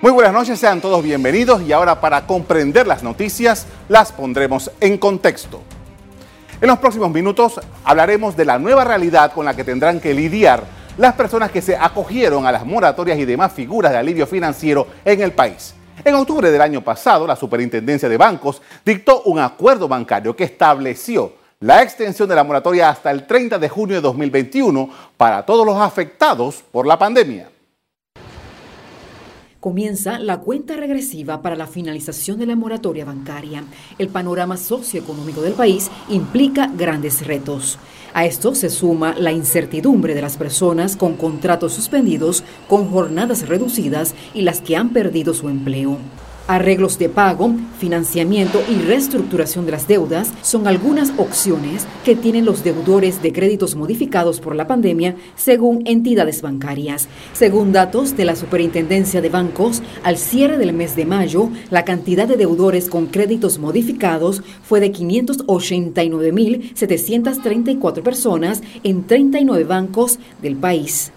Muy buenas noches, sean todos bienvenidos y ahora para comprender las noticias las pondremos en contexto. En los próximos minutos hablaremos de la nueva realidad con la que tendrán que lidiar las personas que se acogieron a las moratorias y demás figuras de alivio financiero en el país. En octubre del año pasado, la Superintendencia de Bancos dictó un acuerdo bancario que estableció la extensión de la moratoria hasta el 30 de junio de 2021 para todos los afectados por la pandemia. Comienza la cuenta regresiva para la finalización de la moratoria bancaria. El panorama socioeconómico del país implica grandes retos. A esto se suma la incertidumbre de las personas con contratos suspendidos, con jornadas reducidas y las que han perdido su empleo. Arreglos de pago, financiamiento y reestructuración de las deudas son algunas opciones que tienen los deudores de créditos modificados por la pandemia según entidades bancarias. Según datos de la Superintendencia de Bancos, al cierre del mes de mayo, la cantidad de deudores con créditos modificados fue de 589.734 personas en 39 bancos del país.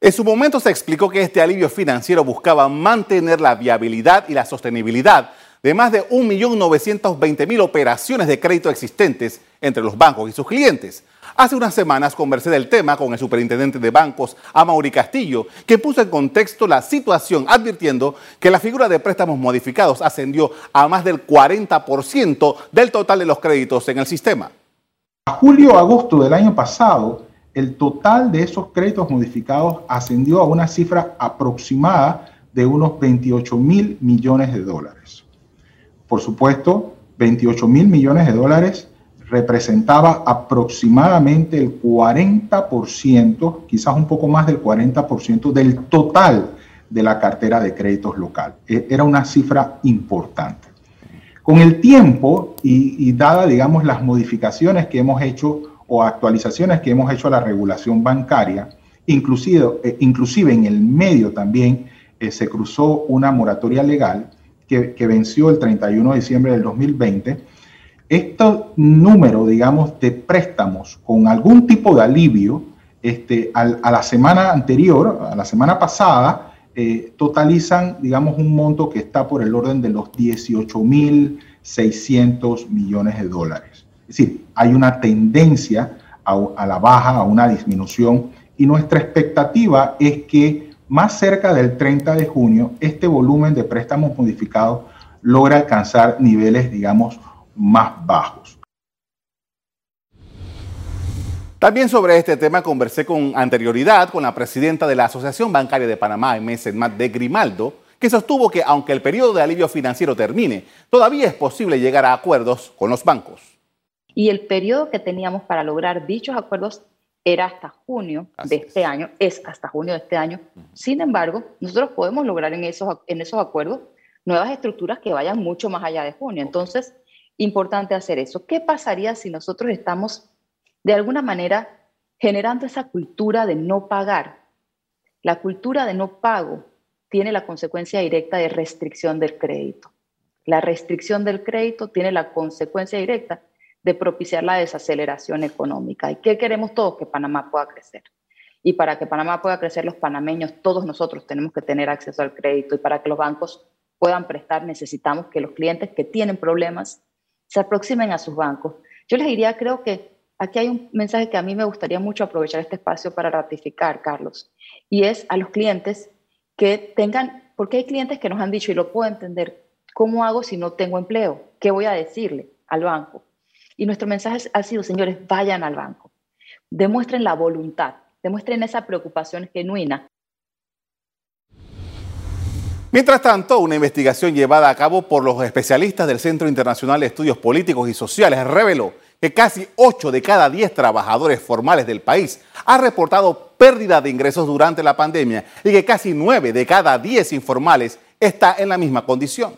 En su momento se explicó que este alivio financiero buscaba mantener la viabilidad y la sostenibilidad de más de 1.920.000 operaciones de crédito existentes entre los bancos y sus clientes. Hace unas semanas conversé del tema con el superintendente de bancos, Amaury Castillo, que puso en contexto la situación advirtiendo que la figura de préstamos modificados ascendió a más del 40% del total de los créditos en el sistema. A julio-agosto del año pasado, el total de esos créditos modificados ascendió a una cifra aproximada de unos 28 mil millones de dólares. Por supuesto, 28 mil millones de dólares representaba aproximadamente el 40%, quizás un poco más del 40% del total de la cartera de créditos local. E, era una cifra importante. Con el tiempo y, y dada, digamos, las modificaciones que hemos hecho o actualizaciones que hemos hecho a la regulación bancaria, inclusive, eh, inclusive en el medio también eh, se cruzó una moratoria legal que, venció el 31 de diciembre del 2020. Este número, digamos, de préstamos con algún tipo de alivio este, a la semana anterior, a la semana pasada, eh, totalizan, digamos, un monto que está por el orden de los 18.600 millones de dólares. Es decir, hay una tendencia a, la baja, a una disminución, y nuestra expectativa es que más cerca del 30 de junio, este volumen de préstamos modificados logra alcanzar niveles, digamos, más bajos. También sobre este tema conversé con anterioridad con la presidenta de la Asociación Bancaria de Panamá, Matt de Grimaldo, que sostuvo que aunque el periodo de alivio financiero termine, todavía es posible llegar a acuerdos con los bancos y el periodo que teníamos para lograr dichos acuerdos era hasta junio de este año, es hasta junio de este año. Sin embargo, nosotros podemos lograr en esos, en esos acuerdos nuevas estructuras que vayan mucho más allá de junio. Entonces, importante hacer eso. ¿Qué pasaría si nosotros estamos de alguna manera generando esa cultura de no pagar? La cultura de no pago tiene la consecuencia directa de restricción del crédito. La restricción del crédito tiene la consecuencia directa de propiciar la desaceleración económica. ¿Y qué queremos todos? Que Panamá pueda crecer. Y para que Panamá pueda crecer, los panameños, todos nosotros tenemos que tener acceso al crédito. Y para que los bancos puedan prestar, necesitamos que los clientes que tienen problemas se aproximen a sus bancos. Yo les diría, creo que aquí hay un mensaje que a mí me gustaría mucho aprovechar este espacio para ratificar, Carlos, y es a los clientes que tengan, porque hay clientes que nos han dicho, y lo puedo entender, ¿cómo hago si no tengo empleo? ¿Qué voy a decirle al banco? Y nuestro mensaje ha sido, señores, vayan al banco, demuestren la voluntad, demuestren esa preocupación genuina. Mientras tanto, una investigación llevada a cabo por los especialistas del Centro Internacional de Estudios Políticos y Sociales reveló que casi 8 de cada 10 trabajadores formales del país han reportado pérdida de ingresos durante la pandemia y que casi 9 de cada 10 informales está en la misma condición.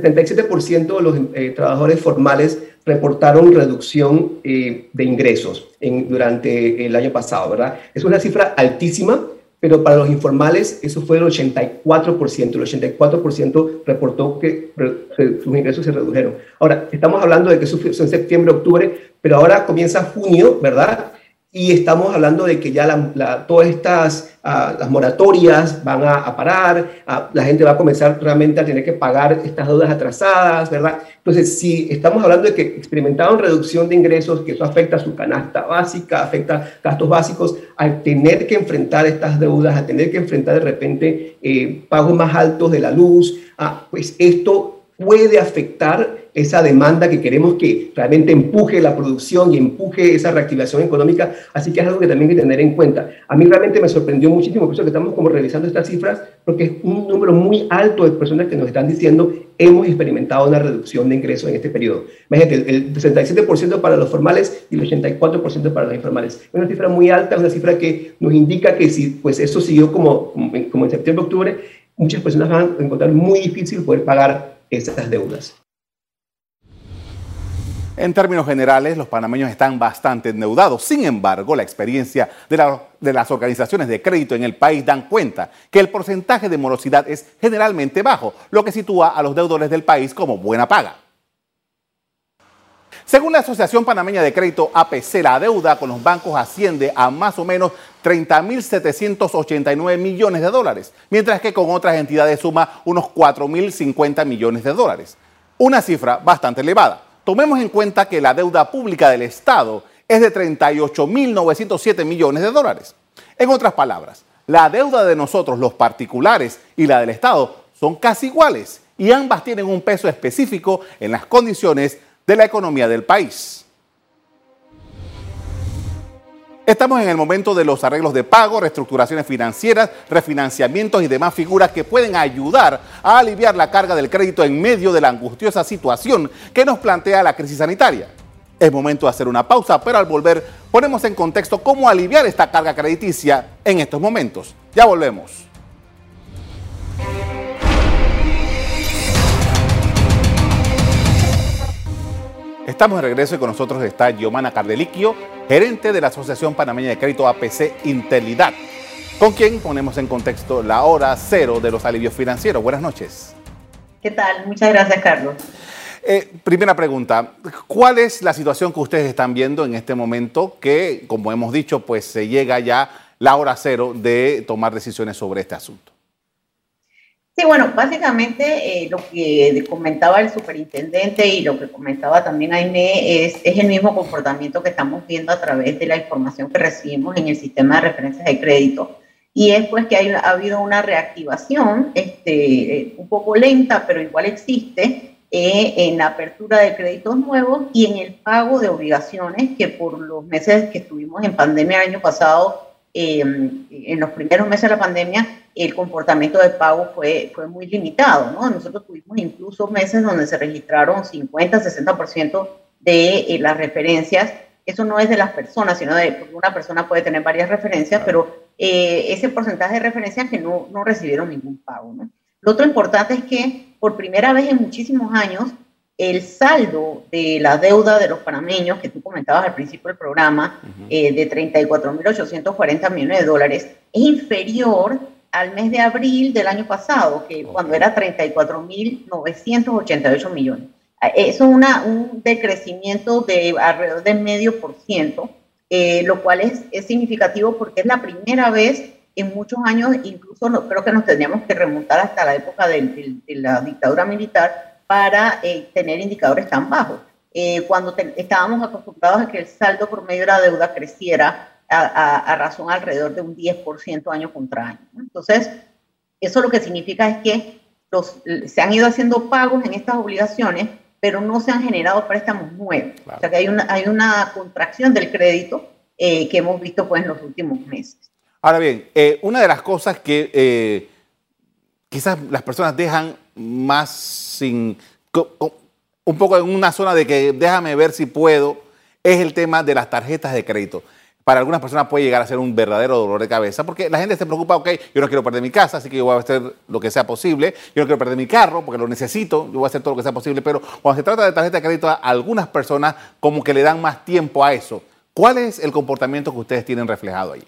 77% de los eh, trabajadores formales reportaron reducción eh, de ingresos en, durante el año pasado, ¿verdad? Es una cifra altísima, pero para los informales eso fue el 84%. El 84% reportó que sus ingresos se redujeron. Ahora, estamos hablando de que eso fue en septiembre, octubre, pero ahora comienza junio, ¿verdad? Y estamos hablando de que ya todas estas ah, las moratorias van a, parar, ah, la gente va a comenzar realmente a tener que pagar estas deudas atrasadas, ¿verdad? Entonces, si estamos hablando de que experimentaron reducción de ingresos, que eso afecta a su canasta básica, afecta gastos básicos, al tener que enfrentar estas deudas, a tener que enfrentar de repente eh, pagos más altos de la luz, ah, pues esto puede afectar esa demanda que queremos que realmente empuje la producción y empuje esa reactivación económica. Así que es algo que también hay que tener en cuenta. A mí realmente me sorprendió muchísimo, por eso que estamos como revisando estas cifras, porque es un número muy alto de personas que nos están diciendo hemos experimentado una reducción de ingresos en este periodo. Imagínate, el 67% para los formales y el 84% para los informales. Es una cifra muy alta, una cifra que nos indica que si pues eso siguió como, como en septiembre, octubre, muchas personas van a encontrar muy difícil poder pagar esas deudas. En términos generales, los panameños están bastante endeudados. Sin embargo, la experiencia de, las organizaciones de crédito en el país dan cuenta que el porcentaje de morosidad es generalmente bajo, lo que sitúa a los deudores del país como buena paga. Según la Asociación Panameña de Crédito APC, la deuda con los bancos asciende a más o menos 30.789 millones de dólares, mientras que con otras entidades suma unos 4.050 millones de dólares. Una cifra bastante elevada. Tomemos en cuenta que la deuda pública del Estado es de 38.907 millones de dólares. En otras palabras, la deuda de nosotros, los particulares, y la del Estado son casi iguales y ambas tienen un peso específico en las condiciones de la economía del país. Estamos en el momento de los arreglos de pago, reestructuraciones financieras, refinanciamientos y demás figuras que pueden ayudar a aliviar la carga del crédito en medio de la angustiosa situación que nos plantea la crisis sanitaria. Es momento de hacer una pausa, pero al volver ponemos en contexto cómo aliviar esta carga crediticia en estos momentos. Ya volvemos. Estamos de regreso y con nosotros está Giomana Cardeliquio, gerente de la Asociación Panameña de Crédito APC Intelidad, con quien ponemos en contexto la hora cero de los alivios financieros. Buenas noches. ¿Qué tal? Muchas gracias, Carlos. Eh, primera pregunta, ¿cuál es la situación que ustedes están viendo en este momento que, como hemos dicho, pues se llega ya la hora cero de tomar decisiones sobre este asunto? Sí, bueno, básicamente eh, lo que comentaba el superintendente y lo que comentaba también Aime es, es el mismo comportamiento que estamos viendo a través de la información que recibimos en el sistema de referencias de crédito. Y es pues que ha habido una reactivación este, eh, un poco lenta, pero igual existe, eh, en la apertura de créditos nuevos y en el pago de obligaciones que por los meses que estuvimos en pandemia el año pasado, en los primeros meses de la pandemia, el comportamiento de pago fue, fue muy limitado, ¿no? Nosotros tuvimos incluso meses donde se registraron 50, 60% de eh, las referencias. Eso no es de las personas, sino de, porque una persona puede tener varias referencias, pero eh, ese porcentaje de referencias que no, no recibieron ningún pago, ¿no? Lo otro importante es que por primera vez en muchísimos años, el saldo de la deuda de los panameños, que tú comentabas al principio del programa, eh, de 34.840 millones de dólares, es inferior al mes de abril del año pasado, que cuando era 34.988 millones. Ah, eso es una, un decrecimiento de alrededor de medio por ciento, eh, lo cual es, es, significativo porque es la primera vez en muchos años, incluso creo que nos tendríamos que remontar hasta la época de, la dictadura militar para eh, tener indicadores tan bajos. Eh, cuando estábamos acostumbrados a que el saldo por medio de la deuda creciera a, razón alrededor de un 10% año contra año. Entonces, eso lo que significa es que los, se han ido haciendo pagos en estas obligaciones, pero no se han generado préstamos nuevos. O sea que hay una, hay una contracción del crédito eh, que hemos visto pues, en los últimos meses. Ahora bien, eh, una de las cosas que eh, quizás las personas dejan más sin, un poco en una zona de que déjame ver si puedo, es el tema de las tarjetas de crédito para algunas personas puede llegar a ser un verdadero dolor de cabeza, porque la gente se preocupa, ok, yo no quiero perder mi casa, así que yo voy a hacer lo que sea posible, yo no quiero perder mi carro porque lo necesito, yo voy a hacer todo lo que sea posible, pero cuando se trata de tarjeta de crédito, a algunas personas como que le dan más tiempo a eso. ¿Cuál es el comportamiento que ustedes tienen reflejado ahí?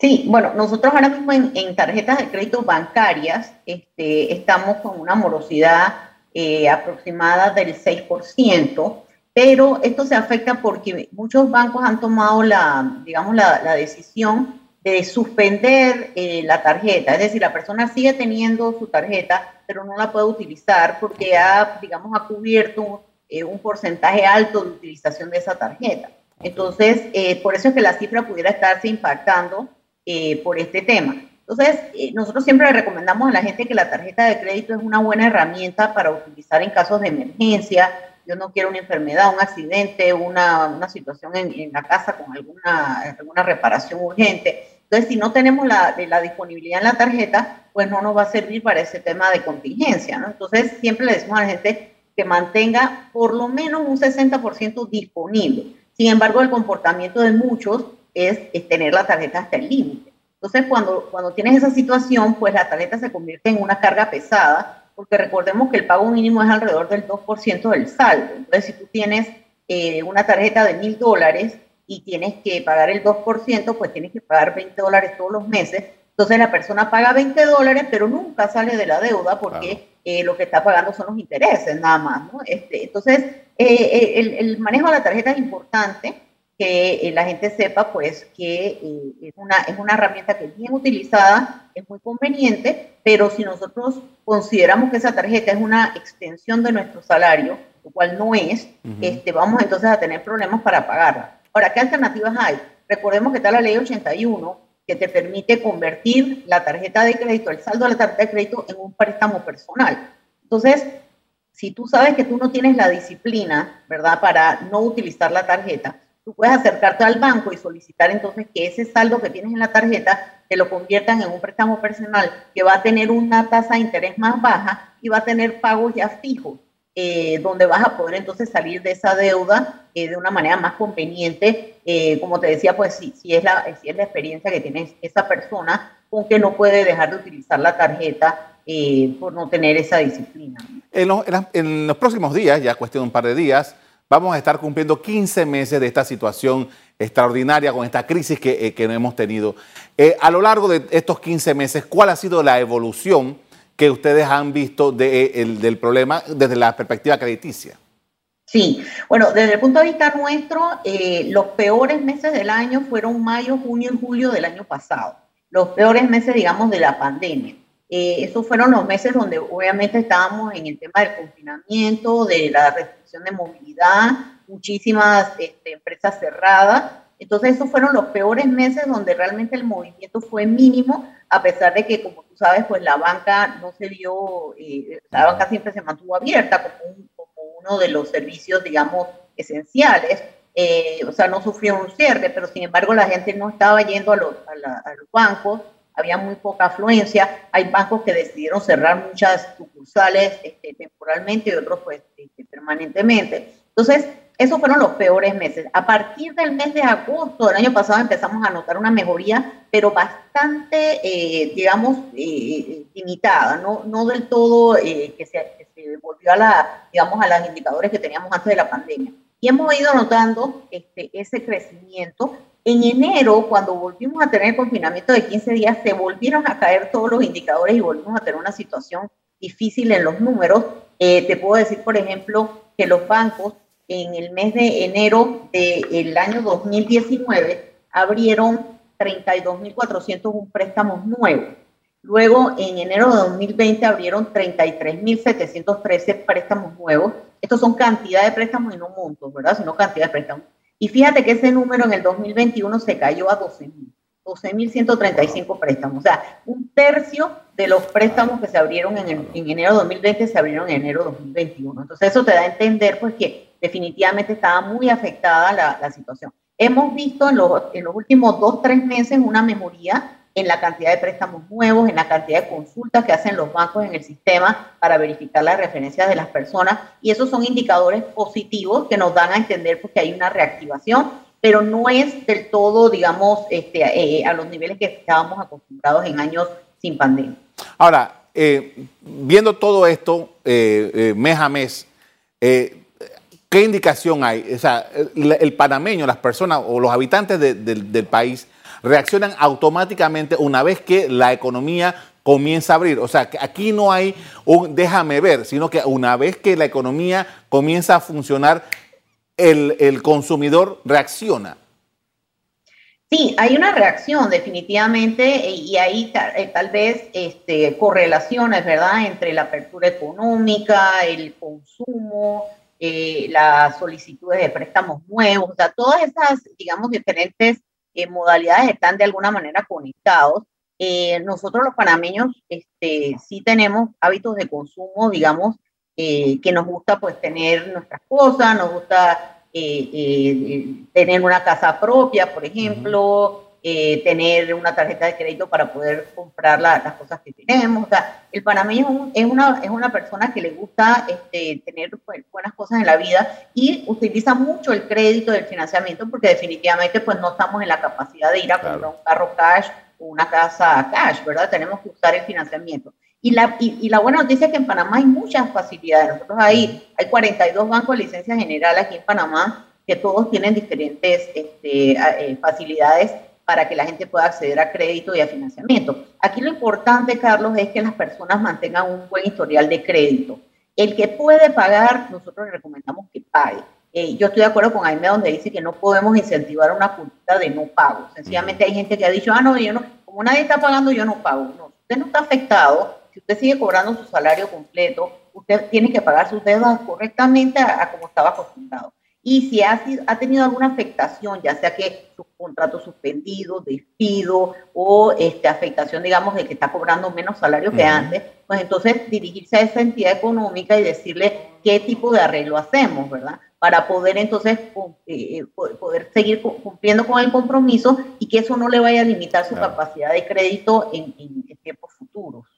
Sí, bueno, nosotros ahora mismo en, tarjetas de crédito bancarias este, estamos con una morosidad eh, aproximada del 6%, pero esto se afecta porque muchos bancos han tomado la, digamos, la, decisión de suspender eh, la tarjeta, es decir, la persona sigue teniendo su tarjeta, pero no la puede utilizar porque ha, digamos, ha cubierto eh, un porcentaje alto de utilización de esa tarjeta. Entonces, por eso es que la cifra pudiera estarse impactando eh, por este tema. Entonces, eh, nosotros siempre le recomendamos a la gente que la tarjeta de crédito es una buena herramienta para utilizar en casos de emergencia. Yo no quiero una enfermedad, un accidente, una, una situación en, en, la casa con alguna, alguna reparación urgente. Entonces, si no tenemos la, la, disponibilidad en la tarjeta, pues no nos va a servir para ese tema de contingencia. ¿no? Entonces, siempre le decimos a la gente que mantenga por lo menos un 60% disponible. Sin embargo, el comportamiento de muchos es, tener la tarjeta hasta el límite. Entonces, cuando, cuando tienes esa situación, pues la tarjeta se convierte en una carga pesada, porque recordemos que el pago mínimo es alrededor del 2% del saldo. Entonces, si tú tienes eh, una tarjeta de mil dólares y tienes que pagar el 2%, pues tienes que pagar 20 dólares todos los meses. Entonces, la persona paga 20 dólares, pero nunca sale de la deuda porque eh, lo que está pagando son los intereses, nada más. ¿no? Este, entonces, eh, el, el manejo de la tarjeta es importante que eh, la gente sepa pues que eh, es, una, es una herramienta que bien utilizada, es muy conveniente, pero si nosotros consideramos que esa tarjeta es una extensión de nuestro salario, lo cual no es, este, vamos entonces a tener problemas para pagarla. Ahora, ¿qué alternativas hay? Recordemos que está la ley 81 que te permite convertir la tarjeta de crédito, el saldo de la tarjeta de crédito en un préstamo personal. Entonces, si tú sabes que tú no tienes la disciplina, ¿verdad?, para no utilizar la tarjeta, tú puedes acercarte al banco y solicitar entonces que ese saldo que tienes en la tarjeta te lo conviertan en un préstamo personal que va a tener una tasa de interés más baja y va a tener pagos ya fijos, eh, donde vas a poder entonces salir de esa deuda eh, de una manera más conveniente. Eh, como te decía, pues si, si, es la, si es la experiencia que tiene esa persona con que no puede dejar de utilizar la tarjeta por no tener esa disciplina. En en los próximos días, ya cuestión de un par de días, vamos a estar cumpliendo 15 meses de esta situación extraordinaria con esta crisis que, eh, hemos tenido. Eh, a lo largo de estos 15 meses, ¿cuál ha sido la evolución que ustedes han visto eh, del problema desde la perspectiva crediticia? Sí, bueno, desde el punto de vista nuestro, los peores meses del año fueron mayo, junio y julio del año pasado. Los peores meses, digamos, de la pandemia. esos fueron los meses donde obviamente estábamos en el tema del confinamiento, de la de movilidad, muchísimas este, empresas cerradas. Entonces, esos fueron los peores meses donde realmente el movimiento fue mínimo, a pesar de que, como tú sabes, pues la banca no se vio, eh, la banca siempre se mantuvo abierta como, uno de los servicios, digamos, esenciales. Eh, o sea, no sufrió un cierre, pero sin embargo la gente no estaba yendo a los, a los bancos, había muy poca afluencia. Hay bancos que decidieron cerrar muchas sucursales este, temporalmente y otros pues este, permanentemente. Entonces, esos fueron los peores meses. A partir del mes de agosto del año pasado empezamos a notar una mejoría, pero bastante, eh, digamos, eh, limitada, no, no del todo eh, que, se, que, se, volvió a, la, digamos, a los indicadores que teníamos antes de la pandemia. Y hemos ido notando este, ese crecimiento en enero, cuando volvimos a tener el confinamiento de 15 días, se volvieron a caer todos los indicadores y volvimos a tener una situación difícil en los números. Eh, te puedo decir, por ejemplo, que los bancos en el mes de enero del año 2019 abrieron 32.401 préstamos nuevos. Luego, en enero de 2020 abrieron 33.713 préstamos nuevos. Estos son cantidad de préstamos y no montos, ¿verdad? Sino cantidad de préstamos. Y fíjate que ese número en el 2021 se cayó a 12.000. 12.135 préstamos. O sea, un tercio de los préstamos que se abrieron en, en, enero de 2020 se abrieron en enero de 2021. Entonces, eso te da a entender pues, que definitivamente estaba muy afectada la, la situación. Hemos visto en los, en los últimos dos, tres meses una mejoría en la cantidad de préstamos nuevos, en la cantidad de consultas que hacen los bancos en el sistema para verificar las referencias de las personas. Y esos son indicadores positivos que nos dan a entender porque hay una reactivación, pero no es del todo, digamos, este, eh, a los niveles que estábamos acostumbrados en años sin pandemia. Ahora, eh, viendo todo esto eh, mes a mes, ¿qué indicación hay? O sea, el, panameño, las personas o los habitantes del país, reaccionan automáticamente una vez que la economía comienza a abrir. O sea, que aquí no hay un déjame ver, sino que una vez que la economía comienza a funcionar, el, el consumidor reacciona. Sí, hay una reacción definitivamente y hay eh, tal vez este, correlaciones, ¿verdad?, entre la apertura económica, el consumo, eh, las solicitudes de préstamos nuevos, o sea, todas esas, digamos, diferentes eh, modalidades están de alguna manera conectados. nosotros los panameños este, sí tenemos hábitos de consumo, digamos, que nos gusta pues tener nuestras cosas, nos gusta eh, eh, tener una casa propia, por ejemplo, eh, tener una tarjeta de crédito para poder comprar las cosas que tenemos. O sea, el panameño es, una, es una persona que le gusta este, tener pues, buenas cosas en la vida y utiliza mucho el crédito del financiamiento porque definitivamente pues no estamos en la capacidad de ir a comprar un carro cash o una casa cash, ¿verdad? Tenemos que usar el financiamiento. Y la, y, la buena noticia es que en Panamá hay muchas facilidades. Nosotros hay, hay 42 bancos de licencia general aquí en Panamá que todos tienen diferentes este, eh, facilidades para que la gente pueda acceder a crédito y a financiamiento. Aquí lo importante, Carlos, es que las personas mantengan un buen historial de crédito. El que puede pagar, nosotros le recomendamos que pague. Eh, yo estoy de acuerdo con Jaime donde dice que no podemos incentivar una cultura de no pago. Sencillamente hay gente que ha dicho, ah, no, yo no, como nadie está pagando, yo no pago. No, usted no está afectado si usted sigue cobrando su salario completo, usted tiene que pagar sus deudas correctamente a, como estaba acostumbrado. Y si ha, ha, tenido alguna afectación, ya sea que su contrato suspendido, despido o este, afectación, digamos, de que está cobrando menos salario que antes, pues entonces dirigirse a esa entidad económica y decirle qué tipo de arreglo hacemos, ¿verdad? Para poder entonces eh, poder seguir cumpliendo con el compromiso y que eso no le vaya a limitar su capacidad de crédito en tiempos futuros.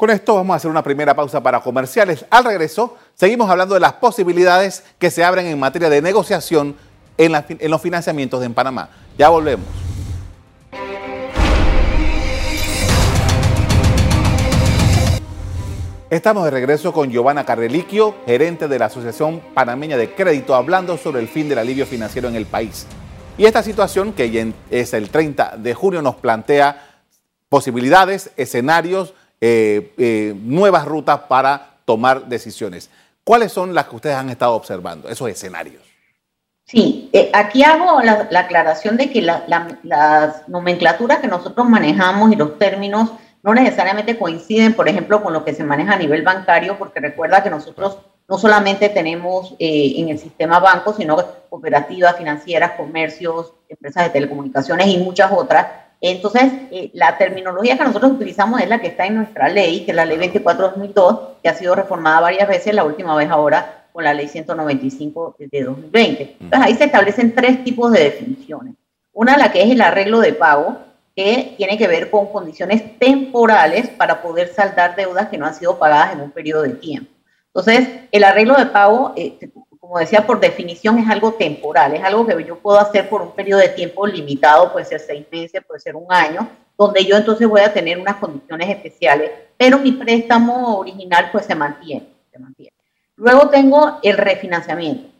Con esto vamos a hacer una primera pausa para comerciales. Al regreso, seguimos hablando de las posibilidades que se abren en materia de negociación en, los financiamientos en Panamá. Ya volvemos. Estamos de regreso con Giovanna Carreliquio, gerente de la Asociación Panameña de Crédito, hablando sobre el fin del alivio financiero en el país. Y esta situación, que es el 30 de junio, nos plantea posibilidades, escenarios eh, eh, nuevas rutas para tomar decisiones. ¿Cuáles son las que ustedes han estado observando, esos escenarios? Sí, eh, aquí hago la, aclaración de que las nomenclaturas que nosotros manejamos y los términos no necesariamente coinciden, por ejemplo, con lo que se maneja a nivel bancario, porque recuerda que nosotros no solamente tenemos en el sistema banco, sino cooperativas financieras, comercios, empresas de telecomunicaciones y muchas otras entonces, eh, la terminología que nosotros utilizamos es la que está en nuestra ley, que es la ley 24-2002, que ha sido reformada varias veces, la última vez ahora con la ley 195 de 2020. Entonces, ahí se establecen tres tipos de definiciones. Una, la que es el arreglo de pago, que tiene que ver con condiciones temporales para poder saldar deudas que no han sido pagadas en un periodo de tiempo. Entonces, el arreglo de pago, eh, como decía, por definición es algo temporal, es algo que yo puedo hacer por un periodo de tiempo limitado, puede ser seis meses, puede ser un año, donde yo entonces voy a tener unas condiciones especiales, pero mi préstamo original pues se mantiene. Se mantiene. Luego tengo el refinanciamiento.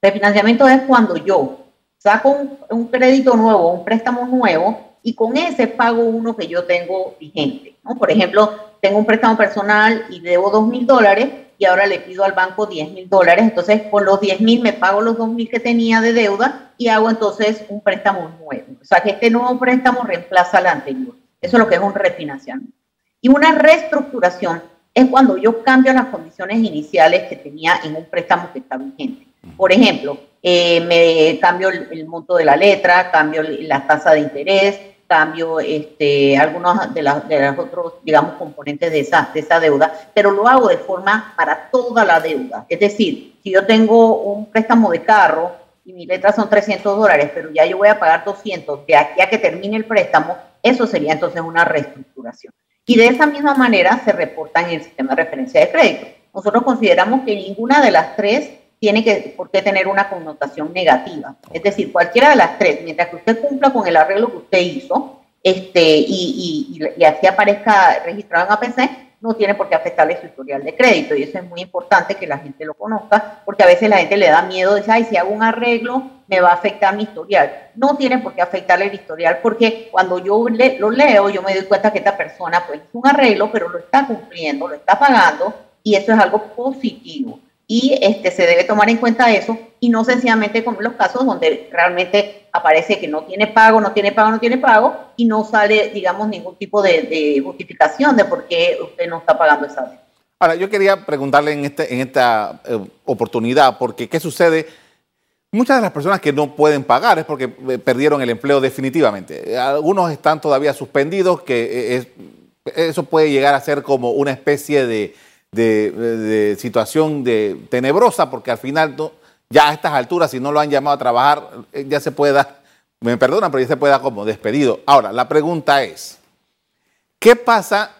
Refinanciamiento es cuando yo saco un, un crédito nuevo, un préstamo nuevo, y con ese pago uno que yo tengo vigente. ¿no? Por ejemplo, tengo un préstamo personal y debo dos mil dólares, y ahora le pido al banco 10 mil dólares, entonces con los 10 mil me pago los 2 mil que tenía de deuda y hago entonces un préstamo nuevo. O sea que este nuevo préstamo reemplaza al anterior. Eso es lo que es un refinanciamiento. Y una reestructuración es cuando yo cambio las condiciones iniciales que tenía en un préstamo que está vigente. Por ejemplo, eh, me cambio el, monto de la letra, cambio la tasa de interés, cambio este, algunos de, las de los otros, digamos, componentes de esa, de esa deuda, pero lo hago de forma para toda la deuda. Es decir, si yo tengo un préstamo de carro y mi letra son 300 dólares, pero ya yo voy a pagar 200 de aquí a que termine el préstamo, eso sería entonces una reestructuración. Y de esa misma manera se reporta en el sistema de referencia de crédito. Nosotros consideramos que ninguna de las tres tiene que, por qué tener una connotación negativa. Es decir, cualquiera de las tres, mientras que usted cumpla con el arreglo que usted hizo este, y, y, así aparezca registrado en APC, no tiene por qué afectarle su historial de crédito. Y eso es muy importante que la gente lo conozca, porque a veces la gente le da miedo, de ay, si hago un arreglo, me va a afectar mi historial. No tiene por qué afectarle el historial, porque cuando yo lo leo, yo me doy cuenta que esta persona, pues, es un arreglo, pero lo está cumpliendo, lo está pagando, y eso es algo positivo y este, se debe tomar en cuenta eso y no sencillamente como los casos donde realmente aparece que no tiene pago, no tiene pago, no tiene pago y no sale, digamos, ningún tipo de, justificación de por qué usted no está pagando esa deuda. Ahora, yo quería preguntarle en, este, en esta eh, oportunidad, porque ¿qué sucede? Muchas de las personas que no pueden pagar es porque eh, perdieron el empleo definitivamente. Algunos están todavía suspendidos, que eh, eso puede llegar a ser como una especie de, de, situación de tenebrosa, porque al final ya a estas alturas, si no lo han llamado a trabajar, eh, ya se puede me perdonan, pero ya se puede dar como despedido. Ahora, la pregunta es, ¿qué pasa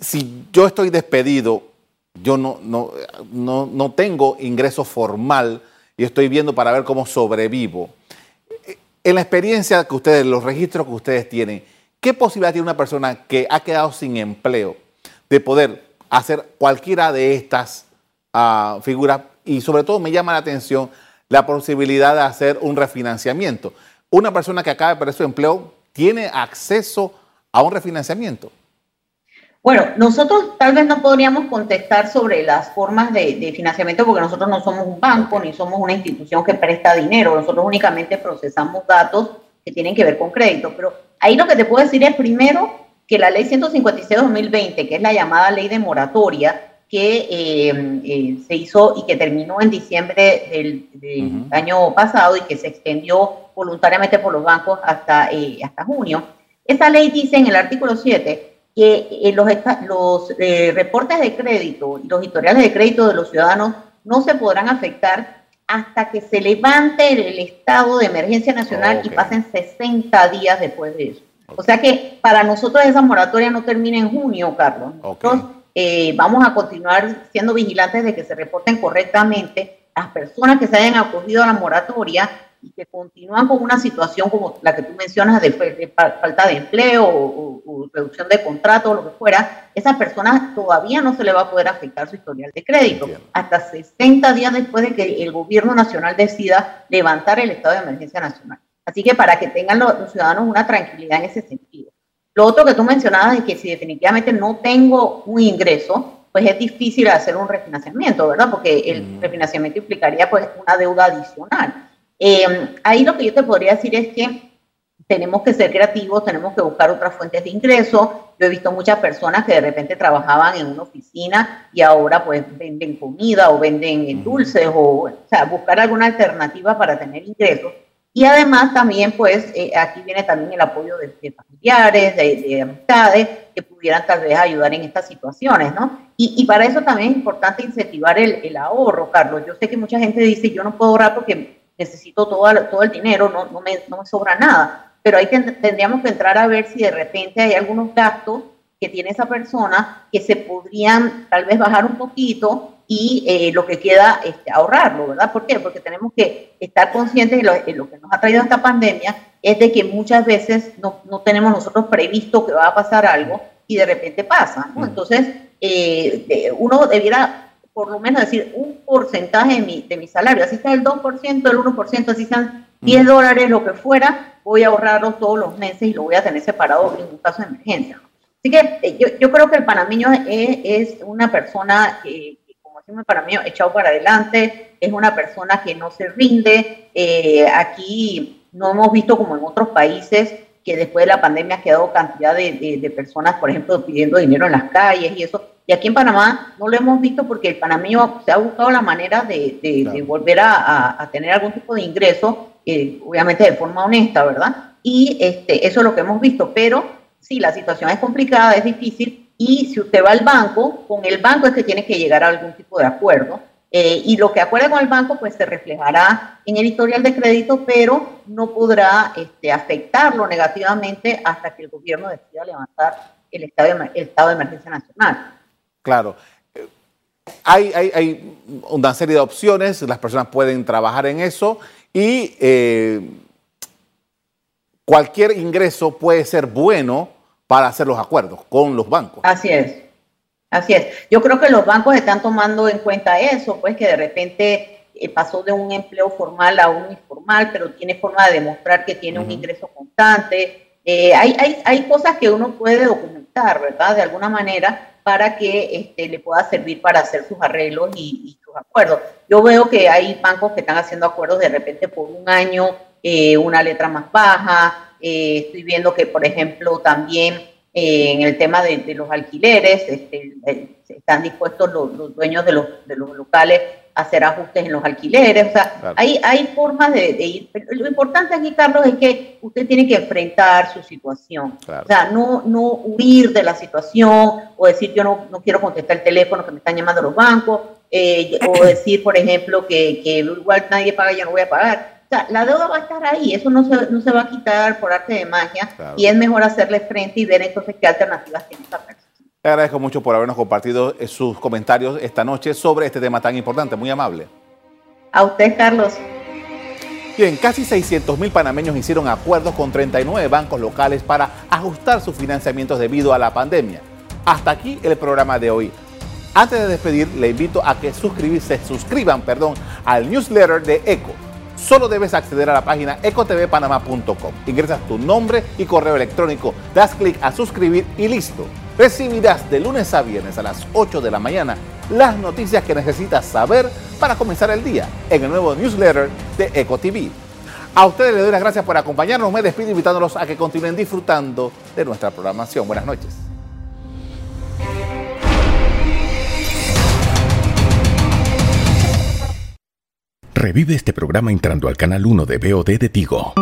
si yo estoy despedido, yo no, no, no, no tengo ingreso formal y estoy viendo para ver cómo sobrevivo? En la experiencia que ustedes, los registros que ustedes tienen, ¿qué posibilidad tiene una persona que ha quedado sin empleo de poder hacer cualquiera de estas ah, figuras y sobre todo me llama la atención la posibilidad de hacer un refinanciamiento. Una persona que acaba de perder su empleo tiene acceso a un refinanciamiento. Bueno, nosotros tal vez no podríamos contestar sobre las formas de, financiamiento porque nosotros no somos un banco ni somos una institución que presta dinero. Nosotros únicamente procesamos datos que tienen que ver con crédito. Pero ahí lo que te puedo decir es primero que la ley 156-2020, que es la llamada ley de moratoria, que eh, eh, se hizo y que terminó en diciembre del, año pasado y que se extendió voluntariamente por los bancos hasta, eh, hasta junio. Esa ley dice en el artículo 7 que los, los reportes de crédito y los historiales de crédito de los ciudadanos no se podrán afectar hasta que se levante el estado de emergencia nacional y pasen 60 días después de eso. O sea que para nosotros esa moratoria no termina en junio, Carlos. Nosotros eh, vamos a continuar siendo vigilantes de que se reporten correctamente las personas que se hayan acogido a la moratoria y que continúan con una situación como la que tú mencionas de, falta de empleo o, reducción de contrato o lo que fuera, esas personas todavía no se le va a poder afectar su historial de crédito hasta 60 días después de que el gobierno nacional decida levantar el estado de emergencia nacional. Así que para que tengan los, ciudadanos una tranquilidad en ese sentido. Lo otro que tú mencionabas es que si definitivamente no tengo un ingreso, pues es difícil hacer un refinanciamiento, ¿verdad? Porque el refinanciamiento implicaría pues una deuda adicional. Eh, ahí lo que yo te podría decir es que tenemos que ser creativos, tenemos que buscar otras fuentes de ingreso. Yo he visto muchas personas que de repente trabajaban en una oficina y ahora pues venden comida o venden dulces o, o sea, buscar alguna alternativa para tener ingresos. Y además también, pues, eh, aquí viene también el apoyo de, familiares, de, amistades, que pudieran tal vez ayudar en estas situaciones, ¿no? Y, para eso también es importante incentivar el, ahorro, Carlos. Yo sé que mucha gente dice, yo no puedo ahorrar porque necesito todo, todo el dinero, no, no, me, no me sobra nada. Pero ahí tendríamos que entrar a ver si de repente hay algunos gastos que tiene esa persona que se podrían tal vez bajar un poquito y eh, lo que queda es este, ahorrarlo, ¿verdad? ¿Por qué? Porque tenemos que estar conscientes de lo, que nos ha traído esta pandemia, es de que muchas veces no, no, tenemos nosotros previsto que va a pasar algo y de repente pasa, ¿no? Entonces, eh, uno debiera por lo menos decir un porcentaje de mi, de mi salario, así sea el 2%, el 1%, así sean 10 dólares, lo que fuera, voy a ahorrarlo todos los meses y lo voy a tener separado en un caso de emergencia. Así que eh, yo, yo creo que el panameño es, es una persona que para mí echado para adelante, es una persona que no se rinde. Eh, aquí no hemos visto como en otros países que después de la pandemia ha quedado cantidad de, personas, por ejemplo, pidiendo dinero en las calles y eso. Y aquí en Panamá no lo hemos visto porque el panameño se ha buscado la manera de, volver a, tener algún tipo de ingreso, eh, obviamente de forma honesta, ¿verdad? Y este, eso es lo que hemos visto. Pero sí, la situación es complicada, es difícil, y si usted va al banco, con el banco es que tiene que llegar a algún tipo de acuerdo. Eh, y lo que acuerde con el banco, pues se reflejará en el historial de crédito, pero no podrá este, afectarlo negativamente hasta que el gobierno decida levantar el estado de, emergencia nacional. Claro. Hay, hay, hay, una serie de opciones, las personas pueden trabajar en eso y eh, cualquier ingreso puede ser bueno para hacer los acuerdos con los bancos. Así es. Así es. Yo creo que los bancos están tomando en cuenta eso, pues que de repente eh, pasó de un empleo formal a un informal, pero tiene forma de demostrar que tiene un ingreso constante. Eh, hay, hay, hay cosas que uno puede documentar, ¿verdad? De alguna manera para que este, le pueda servir para hacer sus arreglos y, sus acuerdos. Yo veo que hay bancos que están haciendo acuerdos de repente por un año, eh, una letra más baja. Estoy viendo que, por ejemplo, también en el tema de, los alquileres, este, eh, están dispuestos los, dueños de los, de los, locales a hacer ajustes en los alquileres. O sea, hay, hay formas de, ir. lo importante aquí, Carlos, es que usted tiene que enfrentar su situación. O sea, no, no huir de la situación o decir yo no, no quiero contestar el teléfono que me están llamando los bancos. Eh, o decir, por ejemplo, que, que igual nadie paga, yo no voy a pagar sea, la deuda va a estar ahí, eso no se, no se va a quitar por arte de magia y es mejor hacerle frente y ver entonces qué alternativas tiene esa persona. Le agradezco mucho por habernos compartido eh, sus comentarios esta noche sobre este tema tan importante, muy amable. A usted, Carlos. Bien, casi 600 mil panameños hicieron acuerdos con 39 bancos locales para ajustar sus financiamientos debido a la pandemia. Hasta aquí el programa de hoy. Antes de despedir, le invito a que suscribirse, suscriban perdón, al newsletter de ECO solo debes acceder a la página ecotvpanama.com. Ingresas tu nombre y correo electrónico, das clic a suscribir y listo. Recibirás de lunes a viernes a las 8 de la mañana las noticias que necesitas saber para comenzar el día en el nuevo newsletter de EcoTV. A ustedes les doy las gracias por acompañarnos. Me despido invitándolos a que continúen disfrutando de nuestra programación. Buenas noches. Revive este programa entrando al canal 1 de BOD de Tigo.